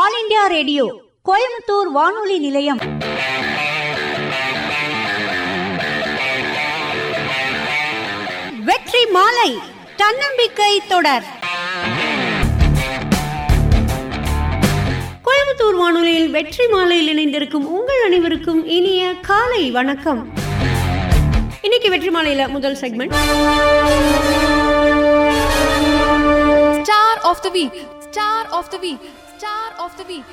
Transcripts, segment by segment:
All India radio Coimbatore வானொலி நிலையம். வெற்றி மாலை தன்னம்பிக்கை தொடர். கோயம்புத்தூர் வானொலியில் வெற்றி மாலையில் இணைந்திருக்கும் உங்கள் அனைவருக்கும் இனிய காலை வணக்கம். இன்னைக்கு வெற்றி மாலையில முதல் segment star of the week star of the week Star of the Week.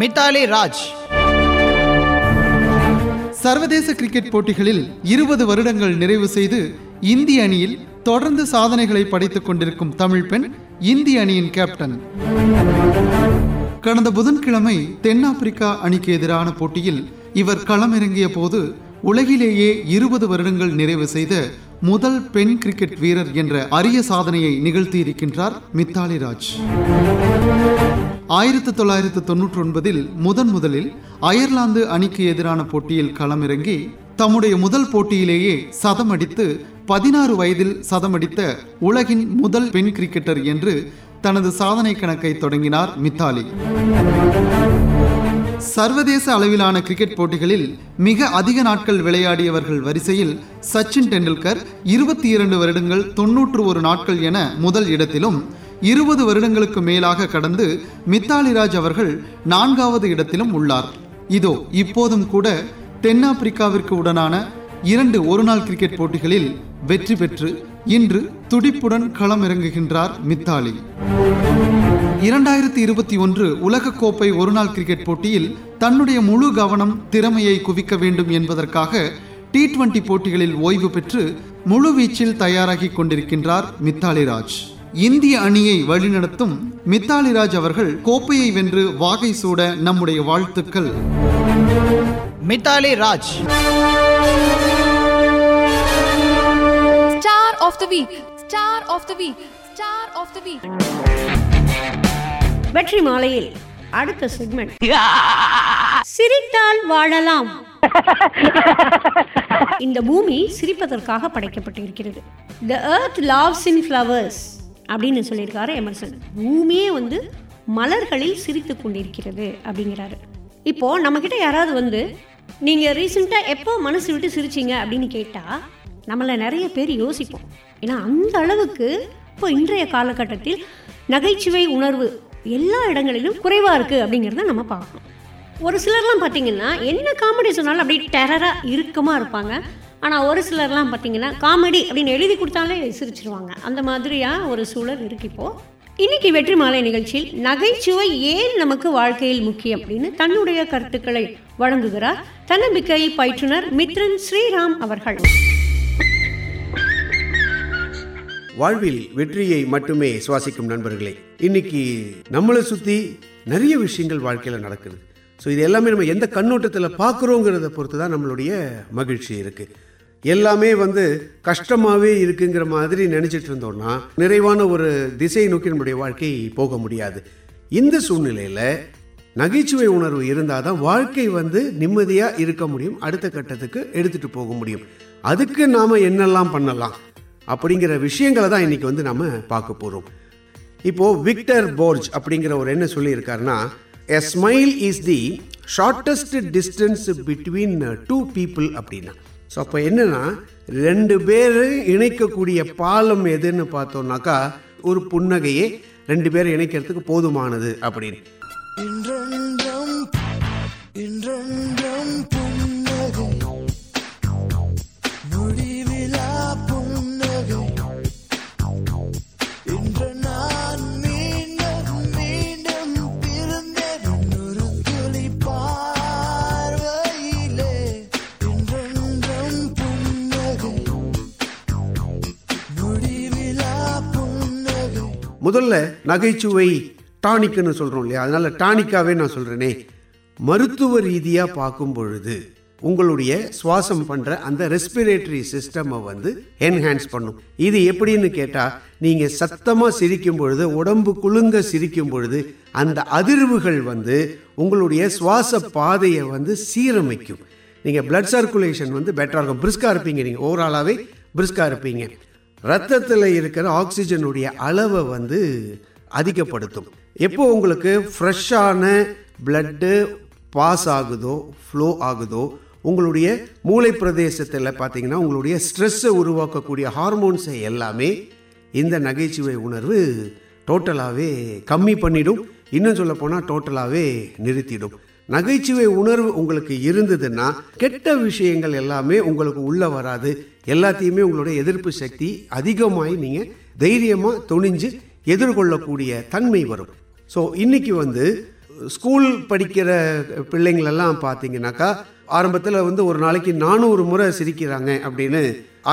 Mithali Raj சர்வதேச கிரிக்கெட் போட்டிகளில் இருபது வருடங்கள் நிறைவு செய்து இந்திய அணியில் தொடர்ந்து சாதனைகளை படைத்துக் கொண்டிருக்கும் தமிழ் பெண் இந்திய அணியின் கேப்டன் கடந்த புதன்கிழமை தென்னாப்பிரிக்கா அணிக்கு எதிரான போட்டியில் இவர் களமிறங்கிய போது உலகிலேயே இருபது வருடங்கள் நிறைவு செய்த முதல் பெண் கிரிக்கெட் வீரர் என்ற அரிய சாதனையை நிகழ்த்தியிருக்கின்றார் மித்தாலி ராஜ். ஆயிரத்தி தொள்ளாயிரத்து தொன்னூற்றி ஒன்பதில் முதன் முதலில் அயர்லாந்து அணிக்கு எதிரான போட்டியில் களமிறங்கி தம்முடைய முதல் போட்டியிலேயே சதமடித்து பதினாறு வயதில் சதமடித்த உலகின் முதல் பெண் கிரிக்கெட்டர் என்று தனது சாதனை கணக்கை தொடங்கினார் மித்தாலி. சர்வதேச அளவிலான கிரிக்கெட் போட்டிகளில் மிக அதிக நாட்கள் விளையாடியவர்கள் வரிசையில் சச்சின் டெண்டுல்கர் இருபத்தி இரண்டு வருடங்கள் தொன்னூற்று ஒரு நாட்கள் என முதல் இடத்திலும் இருபது வருடங்களுக்கு மேலாக கடந்து மித்தாலிராஜ் அவர்கள் நான்காவது இடத்திலும் உள்ளார். இதோ இப்போதும் கூட தென்னாப்பிரிக்காவிற்கு உடனான இரண்டு ஒருநாள் கிரிக்கெட் போட்டிகளில் வெற்றி பெற்று இன்று துடிப்புடன் களமிறங்குகின்றார் மித்தாலி. இரண்டாயிரத்தி இருபத்தி ஒன்று உலகக்கோப்பை ஒருநாள் கிரிக்கெட் போட்டியில் தன்னுடைய முழு கவனம் திறமையை குவிக்க வேண்டும் என்பதற்காக டி டுவெண்டி போட்டிகளில் ஓய்வு பெற்று முழு வீச்சில் தயாராகி கொண்டிருக்கின்றார் மித்தாலி ராஜ் இந்திய அணியை வழிநடத்தும் மித்தாலி ராஜ் அவர்கள் கோப்பையை வென்று வாகை சூட நம்முடைய வாழ்த்துக்கள். Mithali Raj Star of the Week. Star of the week star of the week வெற்றி மாலையில் அடுத்த செக்மெண்ட் சிரித்தால் வாழலாம். இந்த பூமி சிரிப்பதற்காக படைக்கப்பட்டிருக்கிறது. The earth loves in flowers அப்படின்னு சொல்லியிருக்காரு எமர்சன். பூமியே வந்து மலர்களில் சிரித்து கொண்டிருக்கிறது அப்படிங்கிறாரு. இப்போ நம்ம கிட்ட யாராவது வந்து நீங்க ரீசெண்டா எப்போ மனசு விட்டு சிரிச்சீங்க? அப்படின்னு கேட்டா நம்மள நிறைய பேர் யோசிப்போம். ஏன்னா அந்த அளவுக்கு இப்போ இன்றைய காலகட்டத்தில் நகைச்சுவை உணர்வு எல்லா இடங்களிலும் குறைவாக இருக்குது அப்படிங்கிறத நம்ம பார்க்கணும். ஒரு சிலர்லாம் பார்த்தீங்கன்னா என்ன காமெடி சொன்னாலும் அப்படியே டெரராக இறுக்கமாக இருப்பாங்க. ஆனால் ஒரு சிலர்லாம் பார்த்தீங்கன்னா காமெடி அப்படின்னு எழுதி கொடுத்தாலே சிரிச்சிருவாங்க. அந்த மாதிரியாக ஒரு சூழல் இருக்கு இப்போ. இன்னைக்கு வெற்றி மாலை நிகழ்ச்சியில் நகைச்சுவை ஏன் நமக்கு வாழ்க்கையில் முக்கியம் அப்படின்னு தன்னுடைய கருத்துக்களை வழங்குகிறார் தன்னம்பிக்கை பயிற்றுனர் மித்ரன் ஸ்ரீராம் அவர்கள். வாழ்வில் வெற்றியை மட்டுமே சுவாசிக்கும் நண்பர்களே இன்னைக்கு நம்மளை சுற்றி நிறைய விஷயங்கள் வாழ்க்கையில் நடக்குது. ஸோ இது எல்லாமே நம்ம எந்த கண்ணோட்டத்தில் பார்க்குறோங்கிறத பொறுத்து தான் நம்மளுடைய மகிழ்ச்சி இருக்குது எல்லாமே வந்து கஷ்டமாகவே இருக்குங்கிற மாதிரி நினச்சிட்டு இருந்தோம்னா நிறைவான ஒரு திசையை நோக்கி நம்முடைய வாழ்க்கை போக முடியாது. இந்த சூழ்நிலையில் நகைச்சுவை உணர்வு இருந்தால் தான் வாழ்க்கை வந்து நிம்மதியாக இருக்க முடியும். அடுத்த கட்டத்துக்கு எடுத்துகிட்டு போக முடியும். அதுக்கு நாம் என்னெல்லாம் பண்ணலாம்? அப்படிங்கிற விஷயங்களை தான் இன்னைக்கு வந்து நம்ம பார்க்க போகிறோம் இப்போ விக்டர் போர்ஜ் அப்படிங்கிற ஒரு என்ன சொல்லியிருக்காருன்னா a smile is the shortest distance between two people அப்படின்னா. ஸோ அப்போ என்னன்னா ரெண்டு பேர் இணைக்கக்கூடிய பாலம் எதுன்னு பார்த்தோம்னாக்கா ஒரு புன்னகையே ரெண்டு பேரை இணைக்கிறதுக்கு போதுமானது அப்படின்னு. முதல்ல நகைச்சுவை டானிக்குன்னு சொல்கிறோம் இல்லையா? அதனால டானிக்காகவே நான் சொல்கிறேனே மருத்துவ ரீதியாக பார்க்கும் பொழுது உங்களுடைய சுவாசம் பண்ணுற அந்த ரெஸ்பிரேட்டரி சிஸ்டமை வந்து என்ஹான்ஸ் பண்ணும். இது எப்படின்னு கேட்டால் நீங்கள் சத்தமாக சிரிக்கும் பொழுது உடம்பு குலுங்க சிரிக்கும் பொழுது அந்த அதிர்வுகள் வந்து உங்களுடைய சுவாச பாதையை வந்து சீரமைக்கும். நீங்கள் பிளட் சர்க்குலேஷன் வந்து பெட்டராக இருக்கும். பிரிஸ்காக இருப்பீங்க நீங்கள் ஓவராலாகவே பிரிஸ்காக இருப்பீங்க. ரத்தத்தில் இருக்கிற ஆக்சிஜனுடைய அளவை வந்து அதிகப்படுத்தும். எப்போ உங்களுக்கு ஃப்ரெஷ்ஷான பிளட்டு பாஸ் ஆகுதோ ஃப்ளோ ஆகுதோ உங்களுடைய மூளை பிரதேசத்தில் பார்த்தீங்கன்னா உங்களுடைய ஸ்ட்ரெஸ்ஸை உருவாக்கக்கூடிய ஹார்மோன்ஸை எல்லாமே இந்த நகைச்சுவை உணர்வு டோட்டலாகவே கம்மி பண்ணிடும். இன்னும் சொல்ல போனால் டோட்டலாகவே நிறுத்திடும். நகைச்சுவை உணர்வு உங்களுக்கு இருந்ததுன்னா கெட்ட விஷயங்கள் எல்லாமே உங்களுக்கு உள்ள வராது. எல்லாத்தையுமே உங்களுடைய எதிர்ப்பு சக்தி அதிகமாகி நீங்கள் தைரியமாக துணிஞ்சு எதிர்கொள்ளக்கூடிய தன்மை வரும். ஸோ இன்னைக்கு வந்து ஸ்கூல் படிக்கிற பிள்ளைங்களெல்லாம் பார்த்தீங்கன்னாக்கா ஆரம்பத்தில் வந்து ஒரு நாளைக்கு நானூறு முறை சிரிக்கிறாங்க அப்படின்னு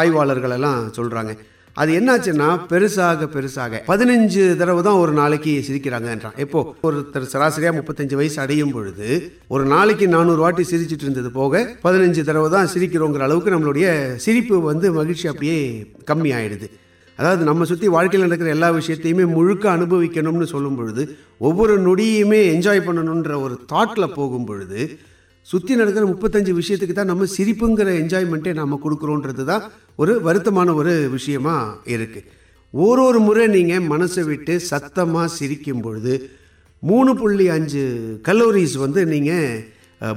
ஆய்வாளர்களெல்லாம் சொல்கிறாங்க அது என்னாச்சுன்னா பெருசாக பெருசாக. பதினஞ்சு தடவை தான் ஒரு நாளைக்கு சிரிக்கிறாங்கன்றான் எப்போ? ஒருத்தர் சராசரியாக முப்பத்தஞ்சு வயசு அடையும் பொழுது ஒரு நாளைக்கு நானூறு வாட்டி சிரிச்சிட்டு இருந்தது போக பதினஞ்சு தடவை தான் சிரிக்கிறோங்கிற அளவுக்கு நம்மளுடைய சிரிப்பு வந்து மகிழ்ச்சி அப்படியே கம்மி ஆயிடுது அதாவது நம்ம சுற்றி வாழ்க்கையில் நடக்கிற எல்லா விஷயத்தையுமே முழுக்க அனுபவிக்கணும்னு சொல்லும் பொழுது ஒவ்வொரு நொடியுமே என்ஜாய் பண்ணணுன்ற ஒரு தாட்டில் போகும் பொழுது சுற்றி நடக்கிற முப்பத்தஞ்சு விஷயத்துக்கு தான் நம்ம சிரிப்புங்கிற என்ஜாய்மெண்ட்டே நம்ம கொடுக்குறோன்றது தான் ஒரு வருத்தமான ஒரு விஷயமா இருக்குது ஒரு ஒரு முறை நீங்கள் மனசை விட்டு சத்தமாக சிரிக்கும் பொழுது மூணு புள்ளி அஞ்சு கலோரிஸ் வந்து நீங்கள்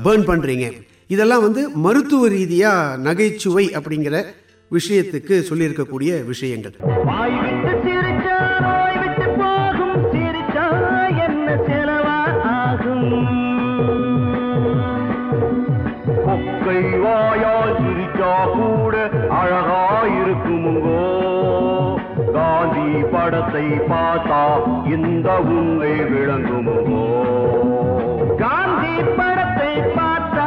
பேர்ன் பண்ணுறீங்க இதெல்லாம் வந்து மருத்துவ ரீதியாக நகைச்சுவை அப்படிங்கிற விஷயத்துக்கு சொல்லியிருக்கக்கூடிய விஷயங்கள். உண்மை விளங்குமோ காந்தி படத்தை பார்த்தா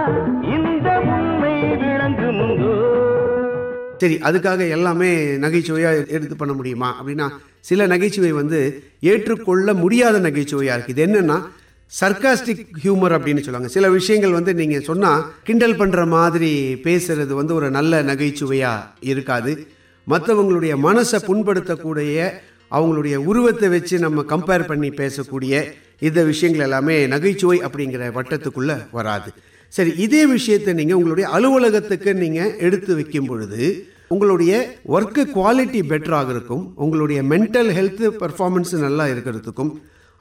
இந்த உண்மை விளங்குமுங்கோ சரி அதுக்காக எல்லாமே நகைச்சுவையாக எடுத்து பண்ண முடியுமா? அப்படின்னா சில நகைச்சுவை வந்து ஏற்றுக்கொள்ள முடியாத நகைச்சுவையாக இருக்குது இது என்னென்னா சர்க்காஸ்டிக் ஹியூமர் அப்படின்னு சொல்லுவாங்க. சில விஷயங்கள் வந்து நீங்கள் சொன்னால் கிண்டல் பண்ணுற மாதிரி பேசுறது வந்து ஒரு நல்ல நகைச்சுவையாக இருக்காது. மற்றவங்களுடைய மனசை புண்படுத்தக்கூடிய அவங்களுடைய உருவத்தை வச்சு நம்ம கம்பேர் பண்ணி பேசக்கூடிய இந்த விஷயங்கள் எல்லாமே நகைச்சுவை அப்படிங்கிற வட்டத்துக்குள்ளே வராது. சரி இதே விஷயத்தை நீங்கள் உங்களுடைய அலுவலகத்துக்கு நீங்கள் எடுத்து வைக்கும் பொழுது உங்களுடைய ஒர்க்கு குவாலிட்டி பெட்டராக இருக்கும் உங்களுடைய மென்டல் ஹெல்த் பர்ஃபார்மன்ஸ் நல்லா இருக்கிறதுக்கும்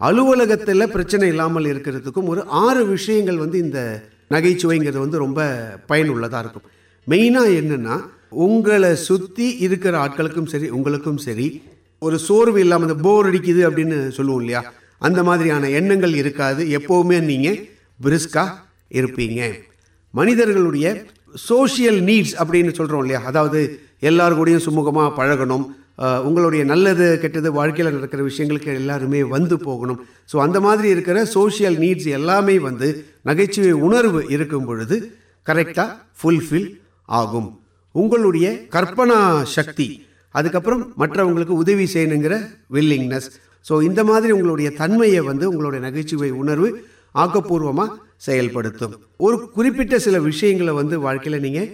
அலுவலகத்தில் பிரச்சனை இல்லாமல் இருக்கிறதுக்கும் ஒரு ஆறு விஷயங்கள் வந்து இந்த நகைச்சுவைங்கிறது வந்து ரொம்ப பயனுள்ளதாக இருக்கும். மெயினாக என்னென்னா உங்களை சுற்றி இருக்கிற ஆட்களுக்கும் சரி உங்களுக்கும் சரி ஒரு சோர்வு இல்லாமல் இந்த போர் அடிக்குது அப்படின்னு சொல்லுவோம் இல்லையா? அந்த மாதிரியான எண்ணங்கள் இருக்காது. எப்போவுமே நீங்கள் பிரிஸ்காக இருப்பீங்க. மனிதர்களுடைய சோஷியல் நீட்ஸ் அப்படின்னு சொல்கிறோம் இல்லையா? அதாவது எல்லார் கூடயும் சுமூகமாக பழகணும். உங்களுடைய நல்லது கெட்டது வாழ்க்கையில் நடக்கிற விஷயங்களுக்கு எல்லாருமே வந்து போகணும். ஸோ அந்த மாதிரி இருக்கிற சோஷியல் நீட்ஸ் எல்லாமே வந்து நகைச்சுவை உணர்வு இருக்கும் பொழுது கரெக்டாக ஃபுல்ஃபில் ஆகும். உங்களுடைய கற்பனா சக்தி அதுக்கப்புறம் மற்றவங்களுக்கு உதவி செய்யணுங்கிற வில்லிங்னஸ் ஸோ இந்த மாதிரி உங்களுடைய தன்மையை வந்து உங்களுடைய நகைச்சுவை உணர்வு ஆக்கப்பூர்வமாக செயல்படுத்தும். ஒரு குறிப்பிட்ட சில விஷயங்களை வந்து வாழ்க்கையில் நீங்கள்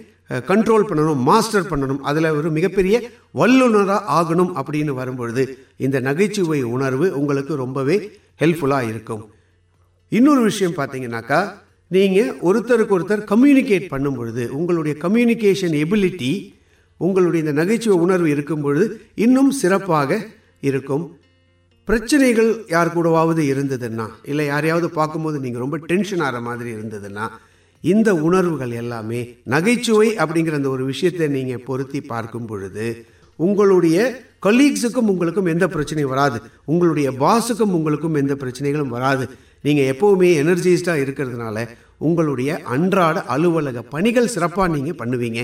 கண்ட்ரோல் பண்ணணும் மாஸ்டர் பண்ணணும். அதில் ஒரு மிகப்பெரிய வல்லுநராக ஆகணும் அப்படின்னு வரும்பொழுது இந்த நகைச்சுவை உணர்வு உங்களுக்கு ரொம்பவே ஹெல்ப்ஃபுல்லாக இருக்கும். இன்னொரு விஷயம் பார்த்தீங்கன்னாக்கா நீங்கள் ஒருத்தருக்கு ஒருத்தர் கம்யூனிகேட் பண்ணும் பொழுது உங்களுடைய கம்யூனிகேஷன் எபிலிட்டி உங்களுடைய இந்த நகைச்சுவை உணர்வு இருக்கும் பொழுது இன்னும் சிறப்பாக இருக்கும். பிரச்சனைகள் யார் கூடவாவது இருந்ததுன்னா இல்லை யாரையாவது பார்க்கும்போது நீங்கள் ரொம்ப டென்ஷன் ஆகிற மாதிரி இருந்ததுன்னா இந்த உணர்வுகள் எல்லாமே நகைச்சுவை அப்படிங்கிற அந்த ஒரு விஷயத்தை நீங்கள் பொருத்தி பார்க்கும் பொழுது உங்களுடைய கொலீக்ஸுக்கும் உங்களுக்கும் எந்த பிரச்சனையும் வராது. உங்களுடைய பாஸுக்கும் உங்களுக்கும் எந்த பிரச்சனைகளும் வராது. நீங்கள் எப்போவுமே எனர்ஜிஸ்டாக இருக்கிறதுனால உங்களுடைய அன்றாட அலுவலக பணிகள் சிறப்பாக நீங்கள் பண்ணுவீங்க.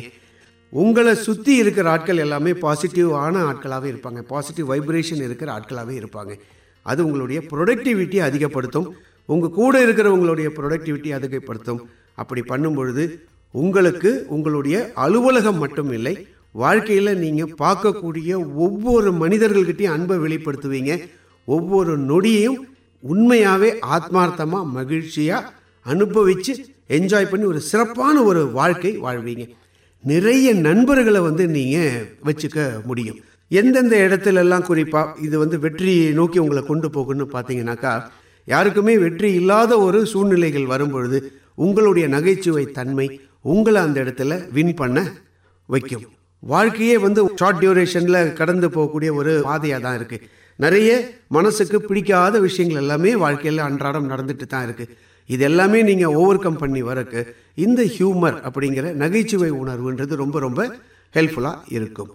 உங்களை சுற்றி இருக்கிற ஆட்கள் எல்லாமே பாசிட்டிவான ஆட்களாகவே இருப்பாங்க. பாசிட்டிவ் வைப்ரேஷன் இருக்கிற ஆட்களாகவே இருப்பாங்க. அது உங்களுடைய ப்ரொடக்டிவிட்டி அதிகப்படுத்தும். உங்கள் கூட இருக்கிறவங்களுடைய ப்ரொடக்டிவிட்டி அதிகப்படுத்தும். அப்படி பண்ணும் பொழுது உங்களுக்கு உங்களுடைய அலுவலகம் மட்டும் இல்லை வாழ்க்கையில் நீங்கள் பார்க்கக்கூடிய ஒவ்வொரு மனிதர்கள்கிட்டையும் அன்பை வெளிப்படுத்துவீங்க. ஒவ்வொரு நொடியையும் உண்மையாகவே ஆத்மார்த்தமாக மகிழ்ச்சியாக அனுபவித்து என்ஜாய் பண்ணி ஒரு சிறப்பான ஒரு வாழ்க்கை வாழ்வீங்க. நிறைய நண்பர்களை வந்து நீங்கள் வச்சுக்க முடியும். எந்தெந்த இடத்துலலாம் குறிப்பாக இது வந்து வெற்றியை நோக்கி உங்களை கொண்டு போகுன்னு பார்த்தீங்கன்னாக்கா யாருக்குமே வெற்றி இல்லாத ஒரு சூழ்நிலைகள் வரும்பொழுது உங்களுடைய நகைச்சுவை தன்மை உங்களை அந்த இடத்துல வின் பண்ண வைக்கும். வாழ்க்கையே வந்து ஷார்ட் டியூரேஷனில் கடந்து போகக்கூடிய ஒரு பாதையாக தான் இருக்குது நிறைய மனசுக்கு பிடிக்காத விஷயங்கள் எல்லாமே வாழ்க்கையில் அன்றாடம் நடந்துட்டு தான் இருக்குது இது எல்லாமே நீங்கள் ஓவர் கம் பண்ணி வரக்கு இந்த ஹியூமர் அப்படிங்கிற நகைச்சுவை உணர்வுன்றது ரொம்ப ரொம்ப ஹெல்ப்ஃபுல்லாக இருக்கும்.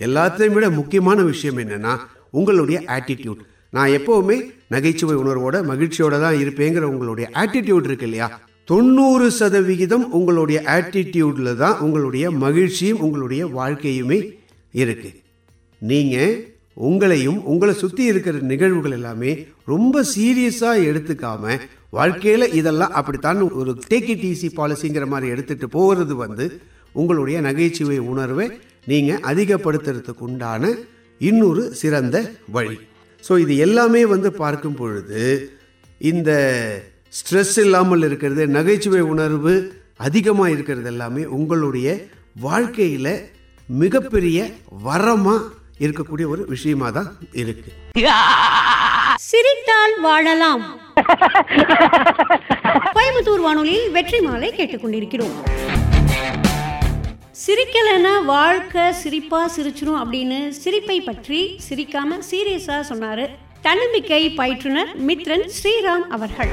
எல்லாத்தையும் விட முக்கியமான விஷயம் என்னென்னா உங்களுடைய ஆட்டிடியூட் நான் எப்போவுமே நகைச்சுவை உணர்வோட மகிழ்ச்சியோட தான் இருப்பேங்கிற உங்களுடைய ஆட்டிடியூட் இருக்கு இல்லையா? தொண்ணூறு சதவிகிதம் உங்களுடைய ஆட்டிடியூட்ல தான் உங்களுடைய மகிழ்ச்சியும் உங்களுடைய வாழ்க்கையுமே இருக்கு. நீங்கள் உங்களையும் உங்களை சுற்றி இருக்கிற நிகழ்வுகள் எல்லாமே ரொம்ப சீரியஸாக எடுத்துக்காம வாழ்க்கையில் இதெல்லாம் அப்படித்தான் ஒரு டேக் இட் ஈஸி பாலிசிங்கிற மாதிரி எடுத்துட்டு போகிறது வந்து உங்களுடைய நகைச்சுவை உணர்வை நீங்கள் அதிகப்படுத்துறதுக்கு உண்டான இன்னொரு சிறந்த வழி. ஸோ இது எல்லாமே வந்து பார்க்கும் பொழுது இந்த ஸ்ட்ரெஸ் இல்லாமல் இருக்கிறது நகைச்சுவை உணர்வு அதிகமாக இருக்கிறது எல்லாமே உங்களுடைய வாழ்க்கையில் மிகப்பெரிய வரமாக இருக்கக்கூடிய ஒரு விஷயமா தான் இருக்கு. சிரித்தால் வாழலாம். கோயம்புத்தூர் வானொலியில் வெற்றி மாலை கேட்டுக்கொண்டிருக்கிறோம் சிரிக்கலைன்னா வாழ்க்கை சிரிப்பா சிரிச்சிரும் அப்படின்னு சிரிப்பை பற்றி சிரிக்காம சீரியஸா சொன்னாரு தன்னம்பிக்கை பயிற்றுனர் மித்ரன் ஸ்ரீராம் அவர்கள்.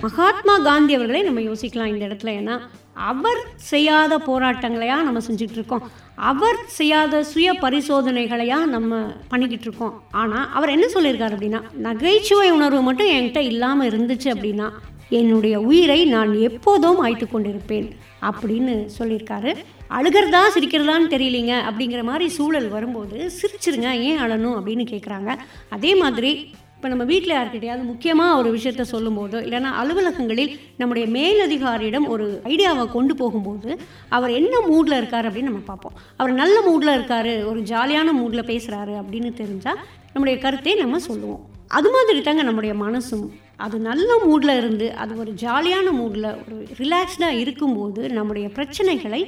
மகாத்மா காந்தி அவர்களை நம்ம யோசிக்கலாம் இந்த இடத்துல. ஏன்னா அவர் செய்யாத போராட்டங்களையா நம்ம செஞ்சுட்டு இருக்கோம் அவர் செய்யாத சுய பரிசோதனைகளையா நம்ம பண்ணிக்கிட்டு இருக்கோம் ஆனால் அவர் என்ன சொல்லியிருக்காரு அப்படின்னா நகைச்சுவை உணர்வு மட்டும் என்கிட்ட இல்லாமல் இருந்துச்சு அப்படின்னா என்னுடைய உயிரை நான் எப்போதும் ஆய்த்து கொண்டிருப்பேன். அப்படின்னு சொல்லியிருக்காரு. அழுகிறதா சிரிக்கிறதான்னு தெரியலீங்க. அப்படிங்கிற மாதிரி சூழல் வரும்போது சிரிச்சிருங்க ஏன் அழணும்? அப்படின்னு கேட்குறாங்க அதே மாதிரி இப்போ நம்ம வீட்டில் யார்கிட்டையாவது முக்கியமாக ஒரு விஷயத்த சொல்லும்போதோ இல்லைன்னா அலுவலகங்களில் நம்முடைய மேலதிகாரியிடம் ஒரு ஐடியாவை கொண்டு போகும்போது அவர் என்ன மூடில் இருக்கார் அப்படின்னு நம்ம பார்ப்போம். அவர் நல்ல மூடில் இருக்கார் ஒரு ஜாலியான மூடில் பேசுகிறாரு அப்படின்னு தெரிஞ்சால் நம்முடைய கருத்தை நம்ம சொல்லுவோம். அது மாதிரி தாங்க நம்முடைய மனசும். அது நல்ல மூடில் இருந்து அது ஒரு ஜாலியான மூடில் ஒரு ரிலாக்ஸ்டாக இருக்கும்போது நம்முடைய பிரச்சனைகளை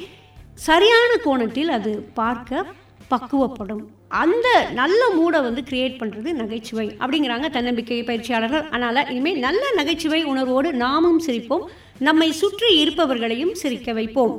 சரியான கோணத்தில் அது பார்க்க பக்குவப்படும். அந்த நல்ல மூடை வந்து கிரியேட் பண்ணுறது நகைச்சுவை அப்படிங்கிறாங்க தன்னம்பிக்கை பயிற்சியாளர்கள். அதனால் இனிமேல் நல்ல நகைச்சுவை உணர்வோடு நாமும் சிரிப்போம். நம்மை சுற்றி இருப்பவர்களையும் சிரிக்க வைப்போம்.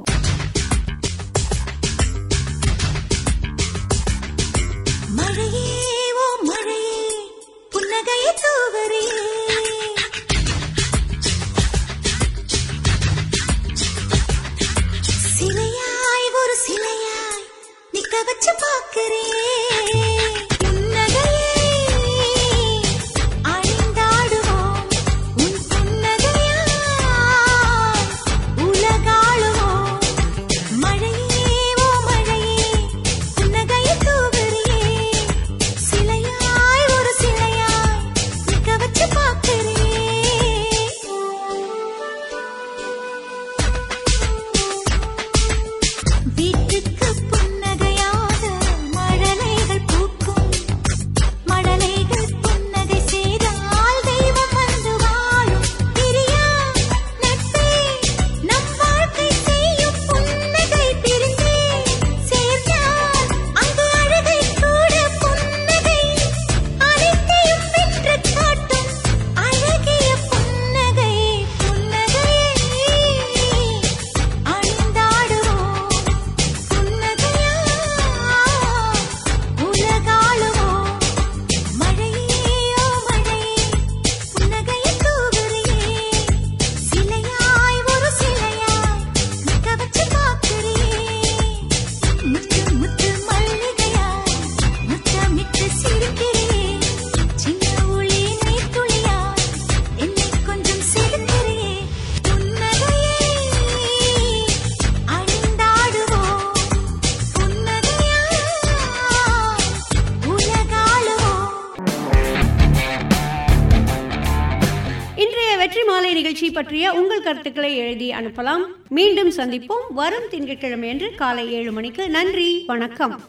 Keep பற்றிய உங்கள் கருத்துக்களை எழுதி அனுப்பலாம். மீண்டும் சந்திப்போம். வரும் திங்கட்கிழமை என்று காலை ஏழு மணிக்கு. நன்றி. வணக்கம்.